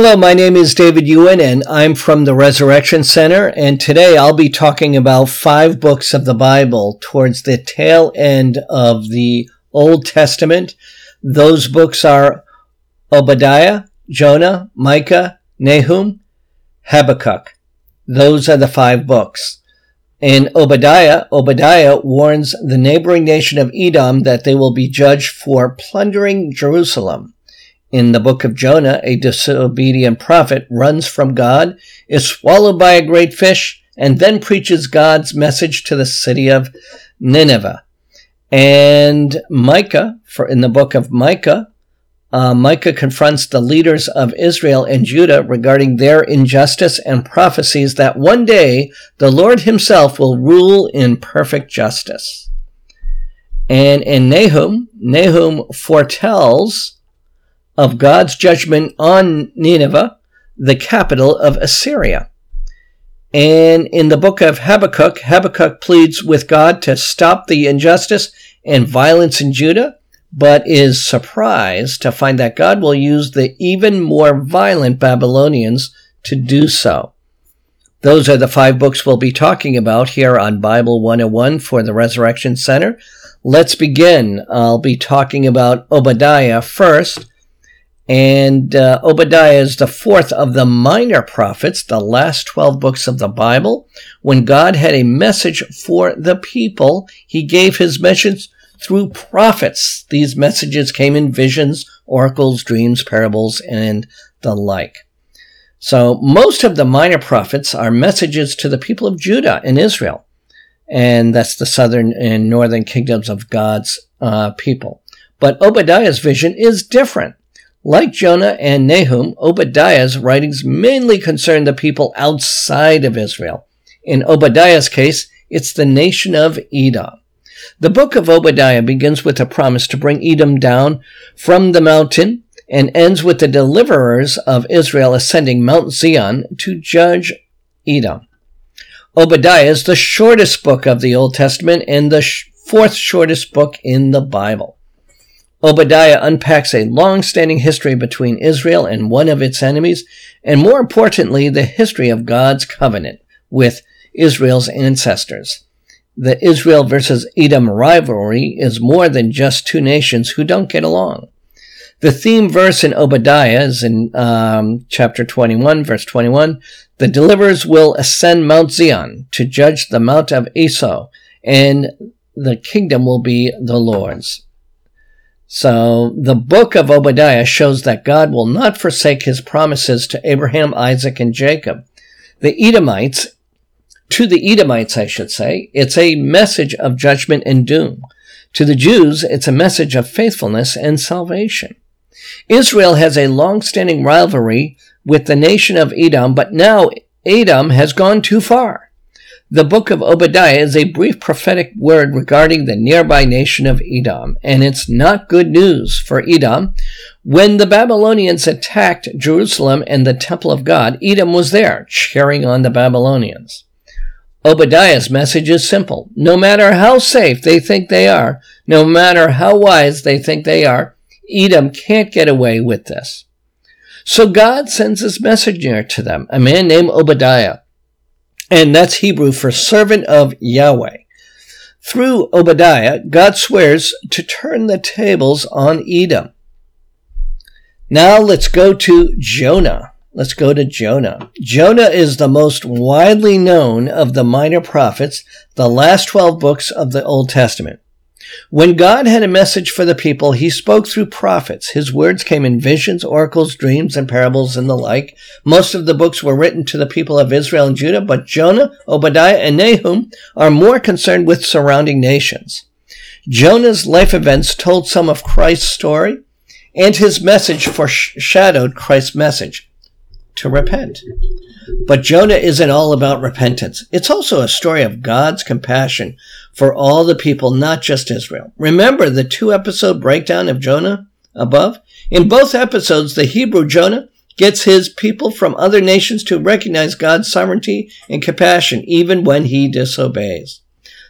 Hello, my name is David Ewan and I'm from the Resurrection Center. And today I'll be talking about five books of the Bible towards the tail end of the Old Testament. Those books are Obadiah, Jonah, Micah, Nahum, Habakkuk. Those are the five books. In Obadiah, Obadiah warns the neighboring nation of Edom that they will be judged for plundering Jerusalem. In the book of Jonah, a disobedient prophet runs from God, is swallowed by a great fish, and then preaches God's message to the city of Nineveh. And Micah, for in the book of Micah, uh, Micah confronts the leaders of Israel and Judah regarding their injustice and prophecies that one day the Lord himself will rule in perfect justice. And in Nahum, Nahum foretells of God's judgment on Nineveh, the capital of Assyria. And in the book of Habakkuk, Habakkuk pleads with God to stop the injustice and violence in Judah, but is surprised to find that God will use the even more violent Babylonians to do so. Those are the five books we'll be talking about here on Bible 101 for the Resurrection Center. Let's begin. I'll be talking about Obadiah first. And uh, Obadiah is the fourth of the minor prophets, the last 12 books of the Bible. When God had a message for the people, he gave his message through prophets. These messages came in visions, oracles, dreams, parables, and the like. So most of the minor prophets are messages to the people of Judah and Israel. And that's the southern and northern kingdoms of God's uh, people. But Obadiah's vision is different. Like Jonah and Nahum, Obadiah's writings mainly concern the people outside of Israel. In Obadiah's case, it's the nation of Edom. The book of Obadiah begins with a promise to bring Edom down from the mountain and ends with the deliverers of Israel ascending Mount Zion to judge Edom. Obadiah is the shortest book of the Old Testament and the fourth shortest book in the Bible. Obadiah unpacks a long-standing history between Israel and one of its enemies, and more importantly, the history of God's covenant with Israel's ancestors. The Israel versus Edom rivalry is more than just two nations who don't get along. The theme verse in Obadiah is in um, chapter 21, verse 21. The deliverers will ascend Mount Zion to judge the Mount of Esau, and the kingdom will be the Lord's. So the book of Obadiah shows that God will not forsake his promises to Abraham, Isaac, and Jacob. The Edomites, to the Edomites, I should say, it's a message of judgment and doom. To the Jews, it's a message of faithfulness and salvation. Israel has a long-standing rivalry with the nation of Edom, but now Edom has gone too far. The book of Obadiah is a brief prophetic word regarding the nearby nation of Edom, and it's not good news for Edom. When the Babylonians attacked Jerusalem and the temple of God, Edom was there, cheering on the Babylonians. Obadiah's message is simple. No matter how safe they think they are, no matter how wise they think they are, Edom can't get away with this. So God sends his messenger to them, a man named Obadiah. And that's Hebrew for servant of Yahweh. Through Obadiah, God swears to turn the tables on Edom. Now let's go to Jonah. Let's go to Jonah. Jonah is the most widely known of the minor prophets, the last 12 books of the Old Testament. When God had a message for the people, he spoke through prophets. His words came in visions, oracles, dreams, and parables and the like. Most of the books were written to the people of Israel and Judah, but Jonah, Obadiah, and Nahum are more concerned with surrounding nations. Jonah's life events told some of Christ's story, and his message foreshadowed Christ's message to repent. But Jonah isn't all about repentance. It's also a story of God's compassion for all the people, not just Israel. Remember the two episode breakdown of Jonah above? In both episodes, the Hebrew Jonah gets his people from other nations to recognize God's sovereignty and compassion even when he disobeys.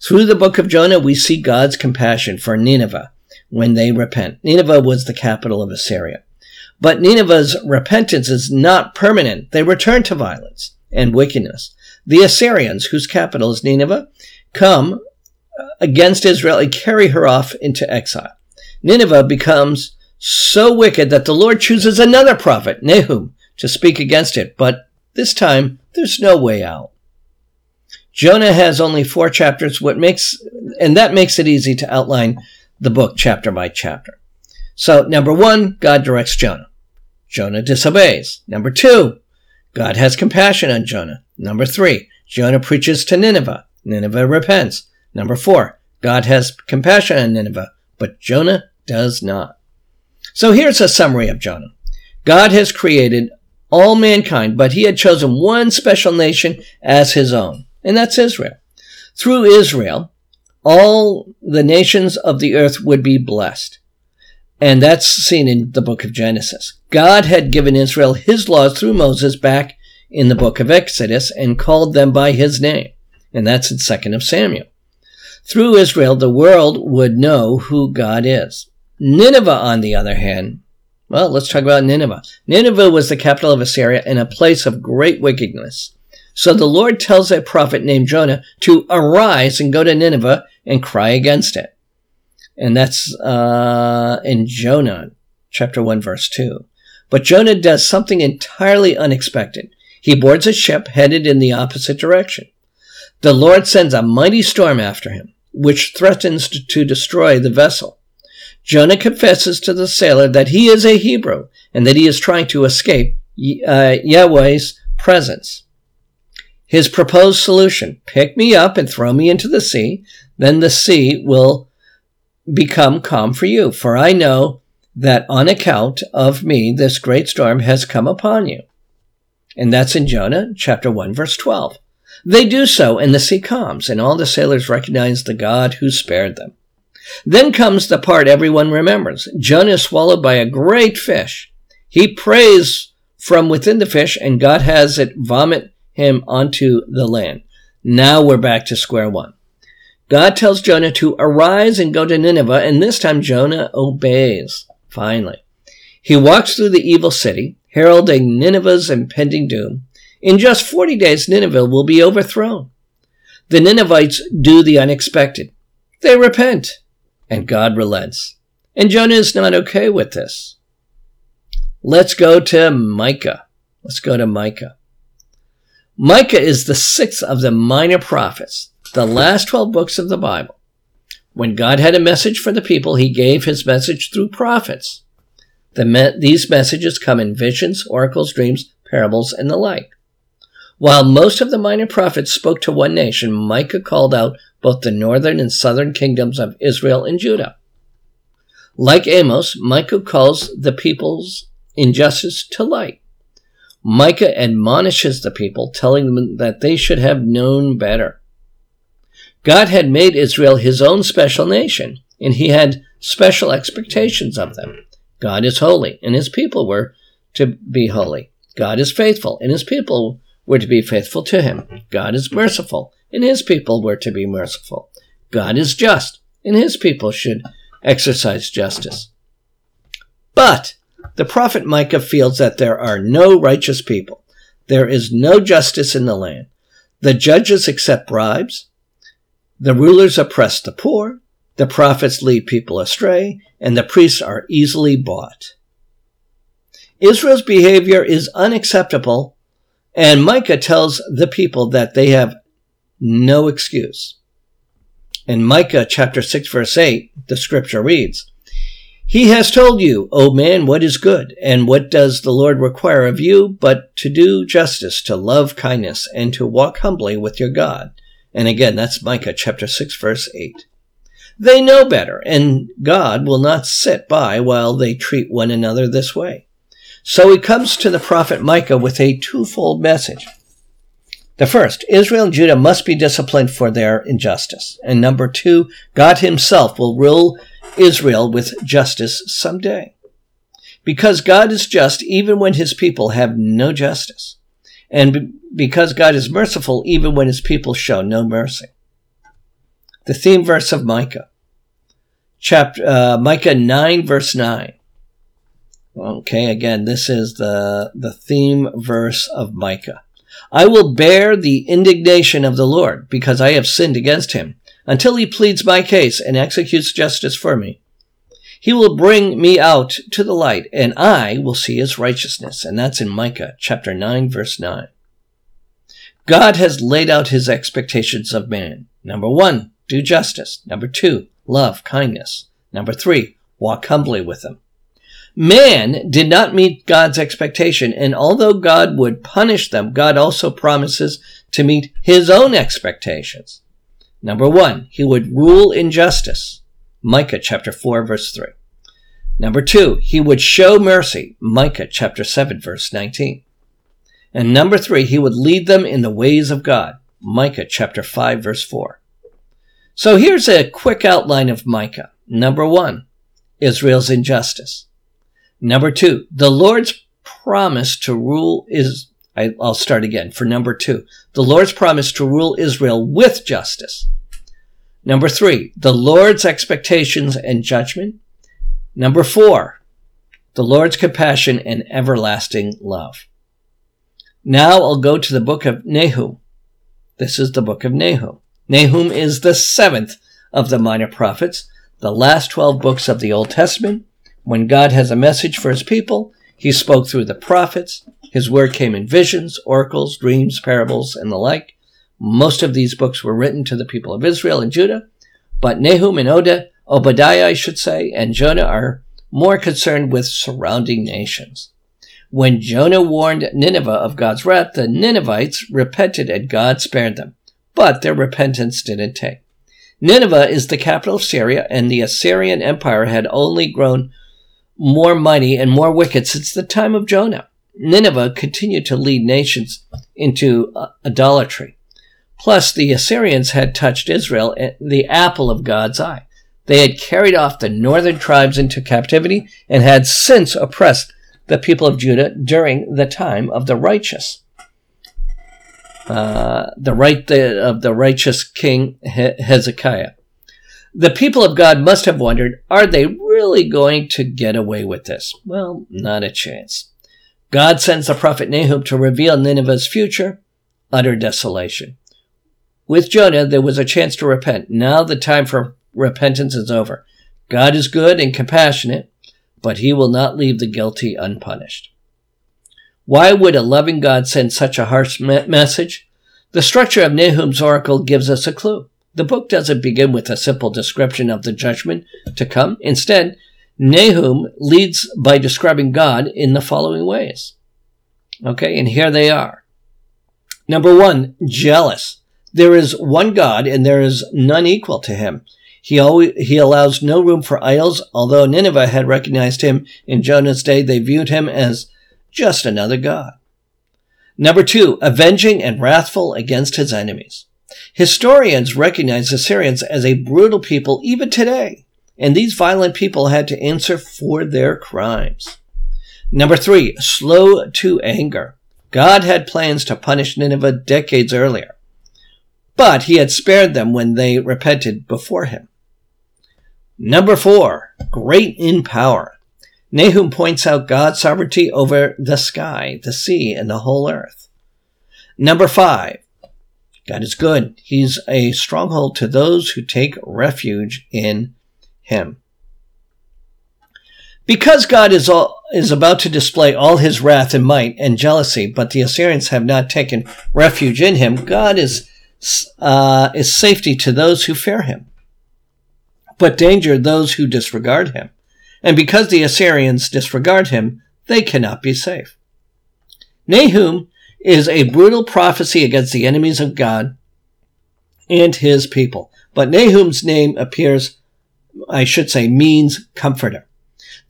Through the book of Jonah, we see God's compassion for Nineveh when they repent. Nineveh was the capital of Assyria. But Nineveh's repentance is not permanent. They return to violence and wickedness. The Assyrians, whose capital is Nineveh, come against Israel and carry her off into exile. Nineveh becomes so wicked that the Lord chooses another prophet, Nahum, to speak against it, but this time there's no way out. Jonah has only four chapters, what makes, and that makes it easy to outline the book chapter by chapter. So, number one, God directs Jonah. Jonah disobeys. Number two, God has compassion on Jonah. Number three, Jonah preaches to Nineveh. Nineveh repents. Number four, God has compassion on Nineveh, but Jonah does not. So here's a summary of Jonah. God has created all mankind, but he had chosen one special nation as his own, and that's Israel. Through Israel, all the nations of the earth would be blessed. And that's seen in the book of Genesis. God had given Israel his laws through Moses back in the book of Exodus and called them by his name. And that's in 2nd of Samuel. Through Israel, the world would know who God is. Nineveh, on the other hand, well, let's talk about Nineveh. Nineveh was the capital of Assyria and a place of great wickedness. So the Lord tells a prophet named Jonah to arise and go to Nineveh and cry against it. And that's uh, in Jonah chapter 1, verse 2. But Jonah does something entirely unexpected. He boards a ship headed in the opposite direction. The Lord sends a mighty storm after him, which threatens to destroy the vessel. Jonah confesses to the sailor that he is a Hebrew and that he is trying to escape uh, Yahweh's presence. His proposed solution pick me up and throw me into the sea, then the sea will become calm for you, for I know that on account of me this great storm has come upon you. And that's in Jonah chapter 1 verse 12. They do so, and the sea calms, and all the sailors recognize the God who spared them. Then comes the part everyone remembers. Jonah is swallowed by a great fish. He prays from within the fish, and God has it vomit him onto the land. Now we're back to square one. God tells Jonah to arise and go to Nineveh, and this time Jonah obeys. Finally. He walks through the evil city, heralding Nineveh's impending doom. In just 40 days, Nineveh will be overthrown. The Ninevites do the unexpected. They repent, and God relents. And Jonah is not okay with this. Let's go to Micah. Let's go to Micah. Micah is the sixth of the minor prophets, the last 12 books of the Bible. When God had a message for the people, he gave his message through prophets. The me- these messages come in visions, oracles, dreams, parables, and the like. While most of the minor prophets spoke to one nation, Micah called out both the northern and southern kingdoms of Israel and Judah. Like Amos, Micah calls the people's injustice to light. Micah admonishes the people, telling them that they should have known better. God had made Israel his own special nation, and he had special expectations of them. God is holy, and his people were to be holy. God is faithful, and his people were to be faithful to him. God is merciful, and his people were to be merciful. God is just, and his people should exercise justice. But the prophet Micah feels that there are no righteous people. There is no justice in the land. The judges accept bribes. The rulers oppress the poor. The prophets lead people astray, and the priests are easily bought. Israel's behavior is unacceptable and Micah tells the people that they have no excuse. In Micah chapter 6 verse 8, the scripture reads, He has told you, O man, what is good, and what does the Lord require of you, but to do justice, to love kindness, and to walk humbly with your God. And again, that's Micah chapter 6 verse 8. They know better, and God will not sit by while they treat one another this way. So he comes to the prophet Micah with a twofold message. The first, Israel and Judah must be disciplined for their injustice. And number two, God himself will rule Israel with justice someday. Because God is just even when his people have no justice. And because God is merciful even when his people show no mercy. The theme verse of Micah. Chapter, uh, Micah 9 verse 9. Okay, again, this is the, the theme verse of Micah. I will bear the indignation of the Lord because I have sinned against him until he pleads my case and executes justice for me. He will bring me out to the light and I will see his righteousness. And that's in Micah chapter 9 verse 9. God has laid out his expectations of man. Number one, do justice. Number two, love kindness. Number three, walk humbly with him. Man did not meet God's expectation, and although God would punish them, God also promises to meet his own expectations. Number one, he would rule in justice. Micah chapter 4 verse 3. Number two, he would show mercy. Micah chapter 7 verse 19. And number three, he would lead them in the ways of God. Micah chapter 5 verse 4. So here's a quick outline of Micah. Number one, Israel's injustice. Number two, the Lord's promise to rule is, I, will start again for number two, the Lord's promise to rule Israel with justice. Number three, the Lord's expectations and judgment. Number four, the Lord's compassion and everlasting love. Now I'll go to the book of Nahum. This is the book of Nahum. Nahum is the seventh of the minor prophets, the last 12 books of the Old Testament. When God has a message for his people, he spoke through the prophets. His word came in visions, oracles, dreams, parables, and the like. Most of these books were written to the people of Israel and Judah, but Nahum and Oda, Obadiah, I should say, and Jonah are more concerned with surrounding nations. When Jonah warned Nineveh of God's wrath, the Ninevites repented and God spared them, but their repentance didn't take. Nineveh is the capital of Syria, and the Assyrian Empire had only grown more mighty and more wicked since the time of Jonah. Nineveh continued to lead nations into uh, idolatry. Plus, the Assyrians had touched Israel, the apple of God's eye. They had carried off the northern tribes into captivity and had since oppressed the people of Judah during the time of the righteous. Uh, the right the, of the righteous king Hezekiah. The people of God must have wondered, are they really going to get away with this? Well, not a chance. God sends the prophet Nahum to reveal Nineveh's future, utter desolation. With Jonah, there was a chance to repent. Now the time for repentance is over. God is good and compassionate, but he will not leave the guilty unpunished. Why would a loving God send such a harsh me- message? The structure of Nahum's oracle gives us a clue. The book doesn't begin with a simple description of the judgment to come. Instead, Nahum leads by describing God in the following ways. Okay, and here they are. Number one, jealous. There is one God and there is none equal to him. He always, he allows no room for idols. Although Nineveh had recognized him in Jonah's day, they viewed him as just another God. Number two, avenging and wrathful against his enemies. Historians recognize the Assyrians as a brutal people even today, and these violent people had to answer for their crimes. Number three, slow to anger. God had plans to punish Nineveh decades earlier but he had spared them when they repented before him. Number four, great in power. Nahum points out God's sovereignty over the sky, the sea, and the whole earth. Number five, God is good. He's a stronghold to those who take refuge in him. Because God is all, is about to display all his wrath and might and jealousy, but the Assyrians have not taken refuge in him, God is uh, is safety to those who fear him, but danger those who disregard him. And because the Assyrians disregard him, they cannot be safe. Nahum is a brutal prophecy against the enemies of God and his people. But Nahum's name appears, I should say, means comforter.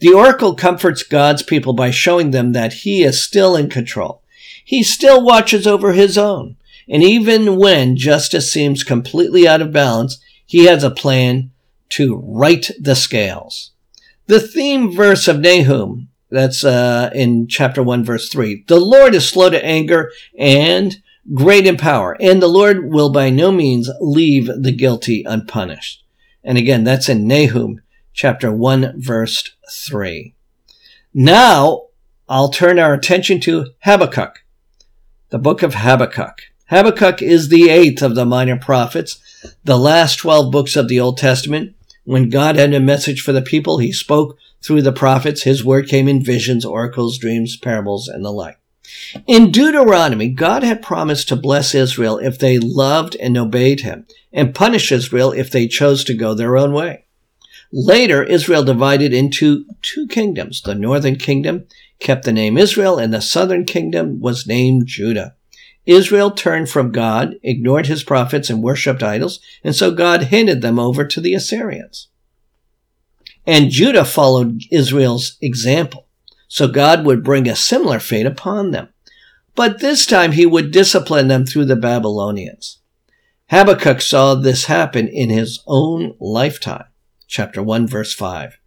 The oracle comforts God's people by showing them that he is still in control. He still watches over his own. And even when justice seems completely out of balance, he has a plan to right the scales. The theme verse of Nahum, that's uh, in chapter 1, verse 3 The Lord is slow to anger and great in power, and the Lord will by no means leave the guilty unpunished. And again, that's in Nahum chapter 1, verse 3. Now I'll turn our attention to Habakkuk, the book of Habakkuk. Habakkuk is the eighth of the minor prophets, the last 12 books of the Old Testament. When God had a message for the people, he spoke through the prophets. His word came in visions, oracles, dreams, parables, and the like. In Deuteronomy, God had promised to bless Israel if they loved and obeyed him, and punish Israel if they chose to go their own way. Later, Israel divided into two kingdoms. The northern kingdom kept the name Israel, and the southern kingdom was named Judah. Israel turned from God, ignored his prophets, and worshipped idols, and so God handed them over to the Assyrians. And Judah followed Israel's example, so God would bring a similar fate upon them. But this time he would discipline them through the Babylonians. Habakkuk saw this happen in his own lifetime chapter 1, verse 5.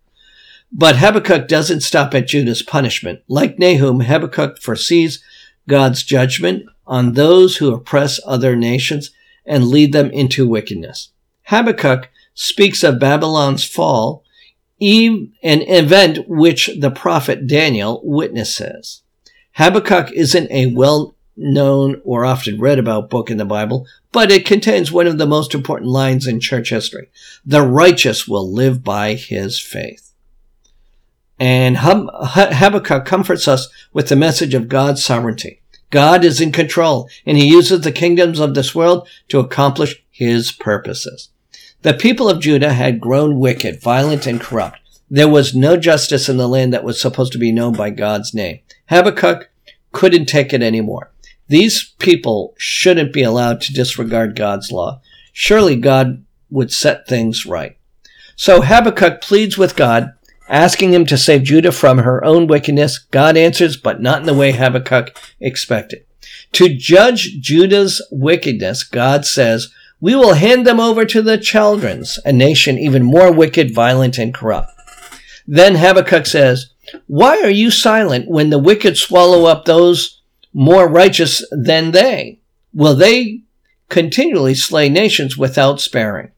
But Habakkuk doesn't stop at Judah's punishment. Like Nahum, Habakkuk foresees God's judgment on those who oppress other nations and lead them into wickedness. Habakkuk speaks of Babylon's fall, an event which the prophet Daniel witnesses. Habakkuk isn't a well known or often read about book in the Bible, but it contains one of the most important lines in church history. The righteous will live by his faith. And Habakkuk comforts us with the message of God's sovereignty. God is in control, and he uses the kingdoms of this world to accomplish his purposes. The people of Judah had grown wicked, violent, and corrupt. There was no justice in the land that was supposed to be known by God's name. Habakkuk couldn't take it anymore. These people shouldn't be allowed to disregard God's law. Surely God would set things right. So Habakkuk pleads with God, asking him to save Judah from her own wickedness. God answers, but not in the way Habakkuk expected. To judge Judah's wickedness, God says, we will hand them over to the Chaldeans, a nation even more wicked, violent, and corrupt. Then Habakkuk says, Why are you silent when the wicked swallow up those more righteous than they? Will they continually slay nations without sparing?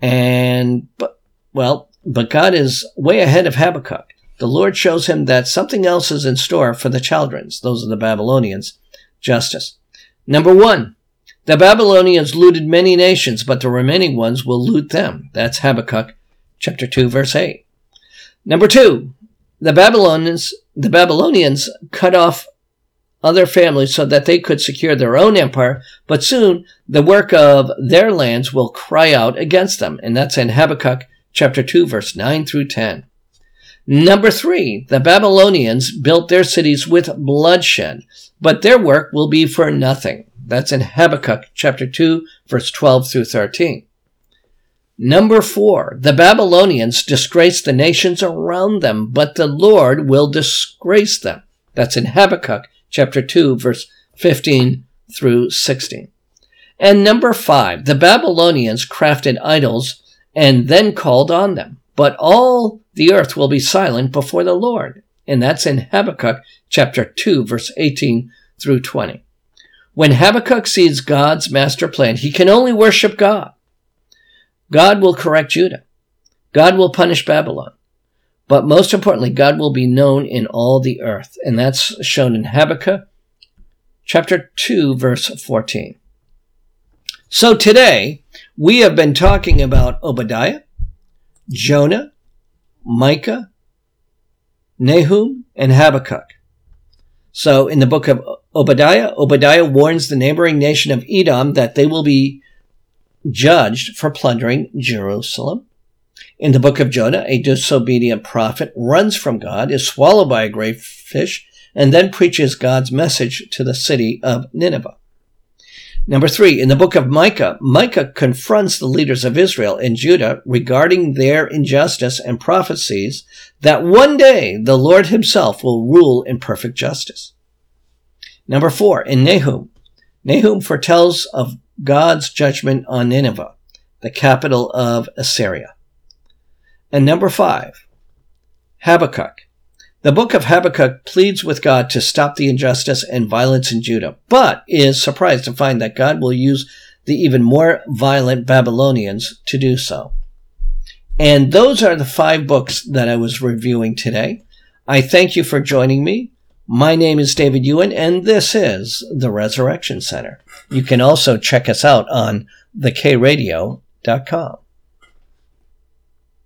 And, but, well, but God is way ahead of Habakkuk. The Lord shows him that something else is in store for the Chaldeans, those are the Babylonians, justice. Number one, the Babylonians looted many nations, but the remaining ones will loot them. That's Habakkuk chapter 2 verse 8. Number two, the Babylonians, the Babylonians cut off other families so that they could secure their own empire, but soon the work of their lands will cry out against them. And that's in Habakkuk chapter 2, verse 9 through 10. Number three, the Babylonians built their cities with bloodshed, but their work will be for nothing. That's in Habakkuk chapter 2, verse 12 through 13. Number four, the Babylonians disgrace the nations around them, but the Lord will disgrace them. That's in Habakkuk chapter 2, verse 15 through 16. And number five, the Babylonians crafted idols and then called on them. But all the earth will be silent before the Lord. And that's in Habakkuk chapter 2, verse 18 through 20. When Habakkuk sees God's master plan, he can only worship God. God will correct Judah. God will punish Babylon. But most importantly, God will be known in all the earth. And that's shown in Habakkuk chapter 2, verse 14. So today, we have been talking about Obadiah, Jonah, Micah, Nahum, and Habakkuk. So in the book of Obadiah, Obadiah warns the neighboring nation of Edom that they will be judged for plundering Jerusalem. In the book of Jonah, a disobedient prophet runs from God, is swallowed by a great fish, and then preaches God's message to the city of Nineveh. Number three, in the book of Micah, Micah confronts the leaders of Israel and Judah regarding their injustice and prophecies that one day the Lord himself will rule in perfect justice. Number four, in Nahum, Nahum foretells of God's judgment on Nineveh, the capital of Assyria. And number five, Habakkuk. The book of Habakkuk pleads with God to stop the injustice and violence in Judah, but is surprised to find that God will use the even more violent Babylonians to do so. And those are the five books that I was reviewing today. I thank you for joining me. My name is David Ewan, and this is the Resurrection Center. You can also check us out on thekradio.com.